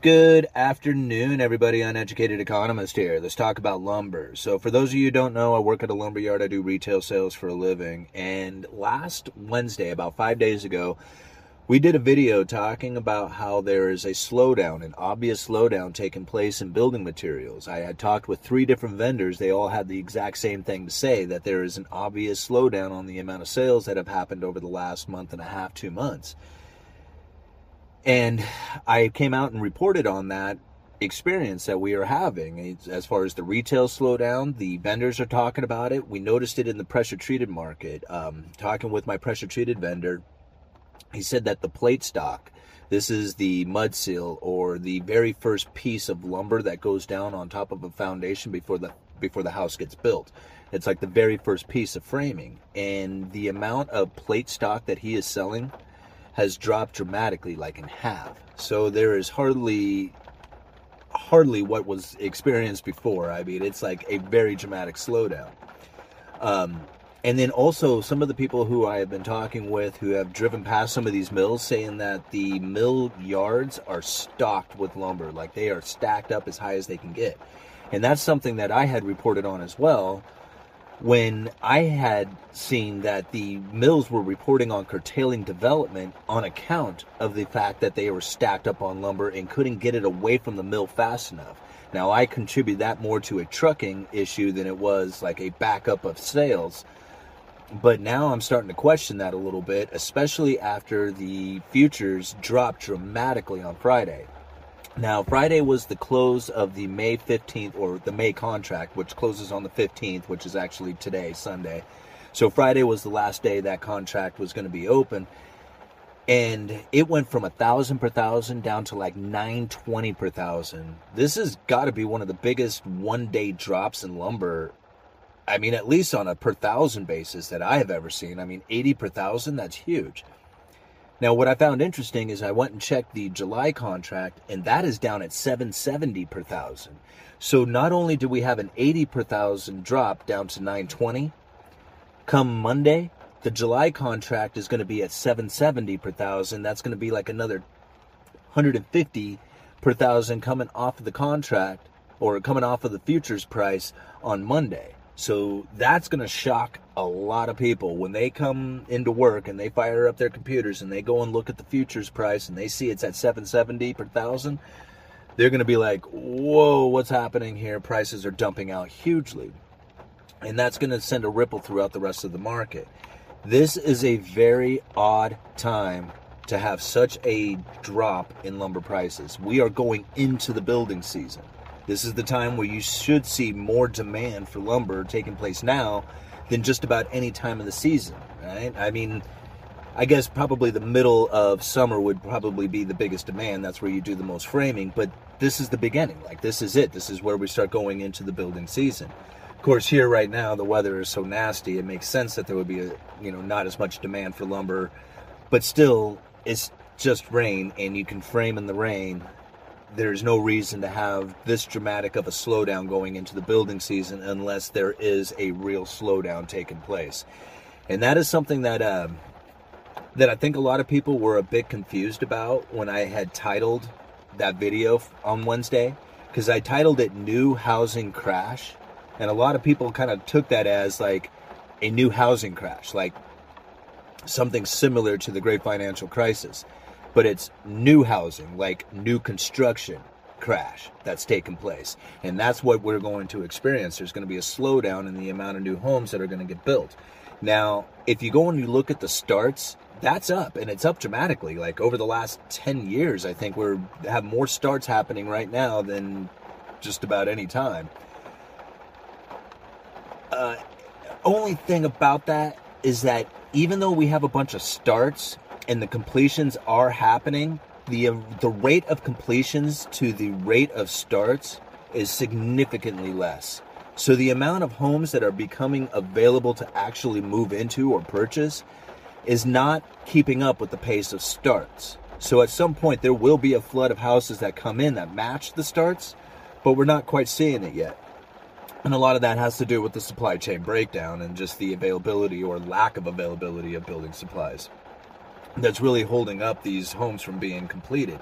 Good afternoon, everybody. Uneducated economist here. Let's talk about lumber. So, for those of you who don't know, I work at a lumber yard. I do retail sales for a living. And last Wednesday, about five days ago, we did a video talking about how there is a slowdown, an obvious slowdown taking place in building materials. I had talked with three different vendors. They all had the exact same thing to say that there is an obvious slowdown on the amount of sales that have happened over the last month and a half, two months. And I came out and reported on that experience that we are having as far as the retail slowdown. The vendors are talking about it. We noticed it in the pressure treated market. Um, talking with my pressure treated vendor, he said that the plate stock, this is the mud sill or the very first piece of lumber that goes down on top of a foundation before the before the house gets built. It's like the very first piece of framing, and the amount of plate stock that he is selling has dropped dramatically, like in half. So there is hardly hardly what was experienced before. I mean, it's like a very dramatic slowdown. Um, and then also some of the people who I have been talking with who have driven past some of these mills saying that the mill yards are stocked with lumber, like they are stacked up as high as they can get. And that's something that I had reported on as well when I had seen that the mills were reporting on curtailing development on account of the fact that they were stacked up on lumber and couldn't get it away from the mill fast enough. Now, I contribute that more to a trucking issue than it was like a backup of sales. But now I'm starting to question that a little bit, especially after the futures dropped dramatically on Friday. Now, Friday was the close of the May 15th, or the May contract, which closes on the 15th, which is actually today, Sunday. So, Friday was the last day that contract was going to be open. And it went from a thousand per thousand down to like 920 per thousand. This has got to be one of the biggest one day drops in lumber. I mean, at least on a per thousand basis that I have ever seen. I mean, 80 per thousand, that's huge. Now, what I found interesting is I went and checked the July contract, and that is down at 770 per thousand. So not only do we have an 80 per thousand drop down to 920, come Monday, the July contract is going to be at 770 per thousand. That's going to be like another 150 per thousand coming off of the contract or coming off of the futures price on Monday. So that's going to shock a lot of people when they come into work and they fire up their computers and they go and look at the futures price and they see it's at 770 per thousand. They're going to be like, "Whoa, what's happening here? Prices are dumping out hugely." And that's going to send a ripple throughout the rest of the market. This is a very odd time to have such a drop in lumber prices. We are going into the building season. This is the time where you should see more demand for lumber taking place now than just about any time of the season, right? I mean, I guess probably the middle of summer would probably be the biggest demand. That's where you do the most framing, but this is the beginning. Like, this is it. This is where we start going into the building season. Of course, here right now, the weather is so nasty, it makes sense that there would be, a, you know, not as much demand for lumber, but still, it's just rain, and you can frame in the rain there's no reason to have this dramatic of a slowdown going into the building season unless there is a real slowdown taking place. And that is something that uh, that I think a lot of people were a bit confused about when I had titled that video on Wednesday because I titled it "New Housing Crash," and a lot of people kind of took that as like a new housing crash, like something similar to the Great Financial Crisis but it's new housing, like new construction crash that's taken place. And that's what we're going to experience. There's going to be a slowdown in the amount of new homes that are going to get built. Now, if you go and you look at the starts, that's up and it's up dramatically. Like over the last 10 years, I think we're have more starts happening right now than just about any time. Uh, only thing about that is that even though we have a bunch of starts, and the completions are happening, the uh, the rate of completions to the rate of starts is significantly less. So the amount of homes that are becoming available to actually move into or purchase is not keeping up with the pace of starts. So at some point, there will be a flood of houses that come in that match the starts, but we're not quite seeing it yet. And a lot of that has to do with the supply chain breakdown and just the availability or lack of availability of building supplies. That's really holding up these homes from being completed.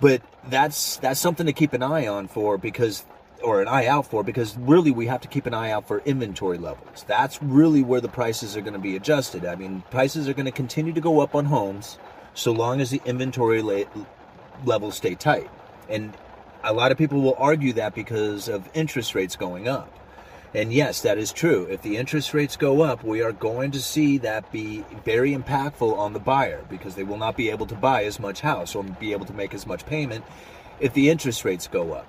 But that's that's something to keep an eye on for because or an eye out for because really we have to keep an eye out for inventory levels. That's really where the prices are going to be adjusted. I mean, prices are going to continue to go up on homes so long as the inventory la- levels stay tight. And a lot of people will argue that because of interest rates going up. And yes, that is true. If the interest rates go up, we are going to see that be very impactful on the buyer because they will not be able to buy as much house or be able to make as much payment if the interest rates go up.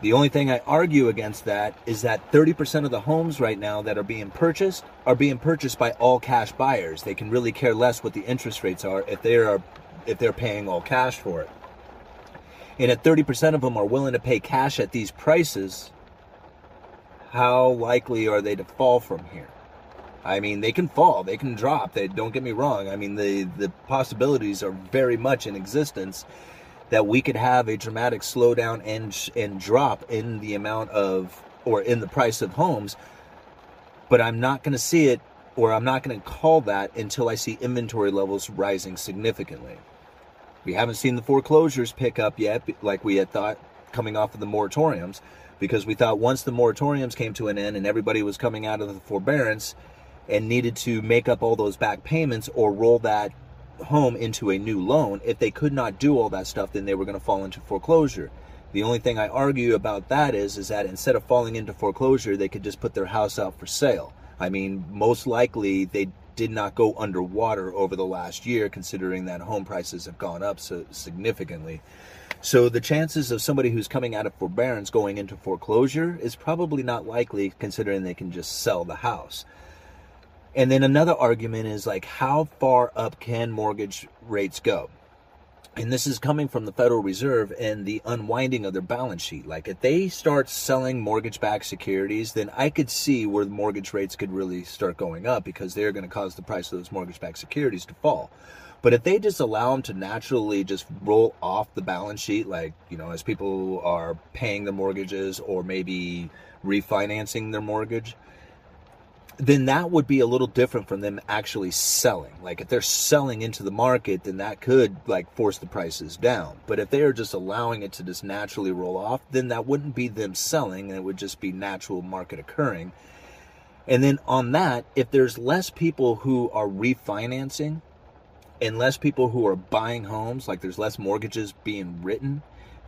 The only thing I argue against that is that 30% of the homes right now that are being purchased are being purchased by all cash buyers. They can really care less what the interest rates are if they are if they're paying all cash for it. And if 30% of them are willing to pay cash at these prices, how likely are they to fall from here? I mean, they can fall, they can drop. They don't get me wrong. I mean, the the possibilities are very much in existence that we could have a dramatic slowdown and and drop in the amount of or in the price of homes but I'm not going to see it or I'm not going to call that until I see inventory levels rising significantly. We haven't seen the foreclosures pick up yet like we had thought coming off of the moratoriums because we thought once the moratoriums came to an end and everybody was coming out of the forbearance and needed to make up all those back payments or roll that home into a new loan, if they could not do all that stuff, then they were going to fall into foreclosure. The only thing I argue about that is, is that instead of falling into foreclosure, they could just put their house out for sale. I mean, most likely they did not go underwater over the last year, considering that home prices have gone up so significantly. So the chances of somebody who's coming out of forbearance going into foreclosure is probably not likely, considering they can just sell the house. And then another argument is like, how far up can mortgage rates go? And this is coming from the Federal Reserve and the unwinding of their balance sheet. Like, if they start selling mortgage backed securities, then I could see where the mortgage rates could really start going up because they're going to cause the price of those mortgage backed securities to fall. But if they just allow them to naturally just roll off the balance sheet, like, you know, as people are paying their mortgages or maybe refinancing their mortgage, then that would be a little different from them actually selling. Like if they're selling into the market, then that could like force the prices down. But if they are just allowing it to just naturally roll off, then that wouldn't be them selling, and it would just be natural market occurring. And then on that, if there's less people who are refinancing and less people who are buying homes, like there's less mortgages being written,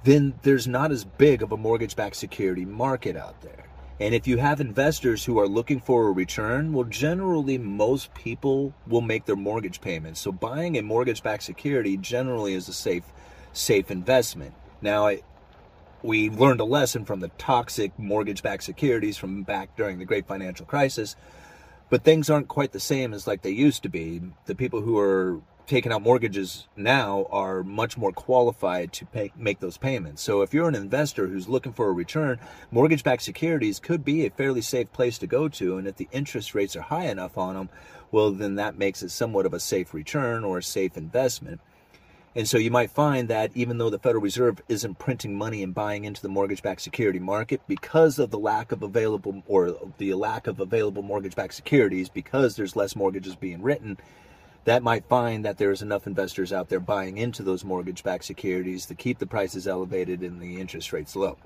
then there's not as big of a mortgage backed security market out there. And if you have investors who are looking for a return, well, generally most people will make their mortgage payments. So buying a mortgage-backed security generally is a safe, safe investment. Now, we learned a lesson from the toxic mortgage-backed securities from back during the great financial crisis, but things aren't quite the same as like they used to be. The people who are taking out mortgages now are much more qualified to pay, make those payments. So if you're an investor who's looking for a return, mortgage-backed securities could be a fairly safe place to go to. And if the interest rates are high enough on them, well, then that makes it somewhat of a safe return or a safe investment. And so you might find that even though the Federal Reserve isn't printing money and buying into the mortgage-backed security market because of the lack of available or the lack of available mortgage-backed securities, because there's less mortgages being written, that might find that there's enough investors out there buying into those mortgage backed securities to keep the prices elevated and the interest rates low.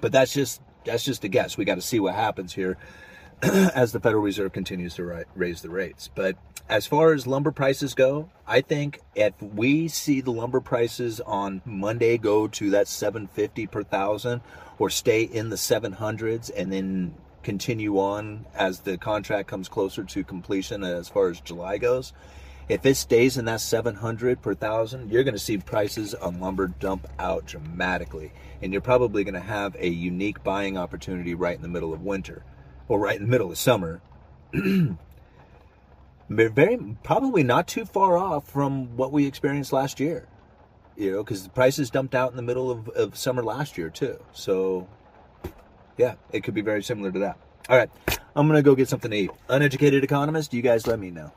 But that's just that's just a guess. We got to see what happens here as the Federal Reserve continues to raise the rates. But as far as lumber prices go, I think if we see the lumber prices on Monday go to that 750 per thousand or stay in the 700s and then continue on as the contract comes closer to completion as far as July goes. If it stays in that 700 per thousand, you're going to see prices on lumber dump out dramatically. And you're probably going to have a unique buying opportunity right in the middle of winter or right in the middle of summer. Very probably not too far off from what we experienced last year. You know, because the prices dumped out in the middle of, of summer last year too. So Yeah, it could be very similar to that. All right, I'm gonna go get something to eat. Uneducated economist, you guys let me know.